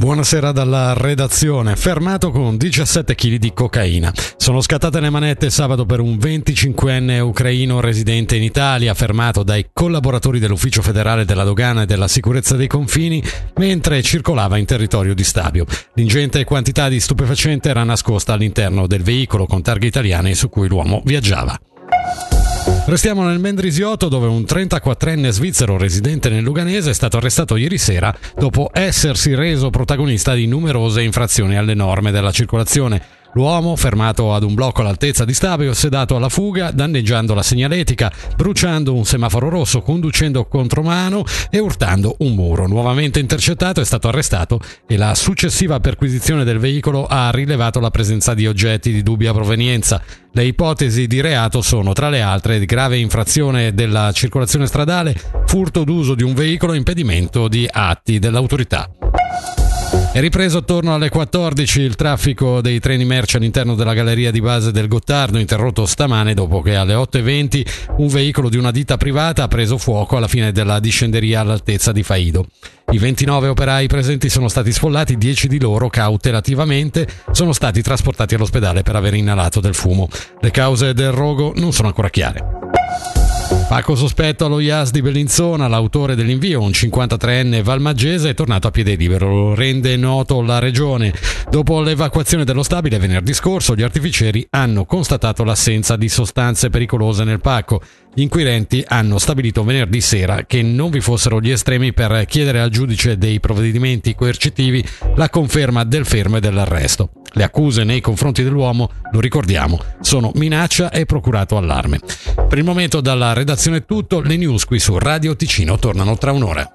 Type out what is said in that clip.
buonasera dalla redazione. Fermato con 17 kg di cocaina. Sono scattate le manette sabato per un 25enne ucraino residente in Italia, fermato dai collaboratori dell'Ufficio federale della dogana e della sicurezza dei confini mentre circolava in territorio di Stabio. L'ingente quantità di stupefacente era nascosta all'interno del veicolo con targhe italiane su cui l'uomo viaggiava. Restiamo nel Mendrisiotto dove un 34enne svizzero residente nel Luganese è stato arrestato ieri sera dopo essersi reso protagonista di numerose infrazioni alle norme della circolazione. L'uomo, fermato ad un blocco all'altezza di Stabio, si è dato alla fuga, danneggiando la segnaletica, bruciando un semaforo rosso, conducendo contromano e urtando un muro. Nuovamente intercettato, è stato arrestato e la successiva perquisizione del veicolo ha rilevato la presenza di oggetti di dubbia provenienza. Le ipotesi di reato sono, tra le altre, grave infrazione della circolazione stradale, furto d'uso di un veicolo e impedimento di atti dell'autorità. È ripreso attorno alle 14 il traffico dei treni merci all'interno della galleria di base del Gottardo, interrotto stamane dopo che alle 8.20 un veicolo di una ditta privata ha preso fuoco alla fine della discenderia all'altezza di Faido. I 29 operai presenti sono stati sfollati, 10 di loro cautelativamente sono stati trasportati all'ospedale per aver inalato del fumo. Le cause del rogo non sono ancora chiare. Pacco sospetto allo IAS di Bellinzona, l'autore dell'invio, un 53enne valmaggese, è tornato a piede libero, lo rende noto la regione. Dopo l'evacuazione dello stabile venerdì scorso, gli artificieri hanno constatato l'assenza di sostanze pericolose nel pacco. Gli inquirenti hanno stabilito venerdì sera che non vi fossero gli estremi per chiedere al giudice dei provvedimenti coercitivi la conferma del fermo e dell'arresto. Le accuse nei confronti dell'uomo, lo ricordiamo, sono minaccia e procurato allarme. Per il momento dalla redazione è tutto, le news qui su Radio Ticino tornano tra un'ora.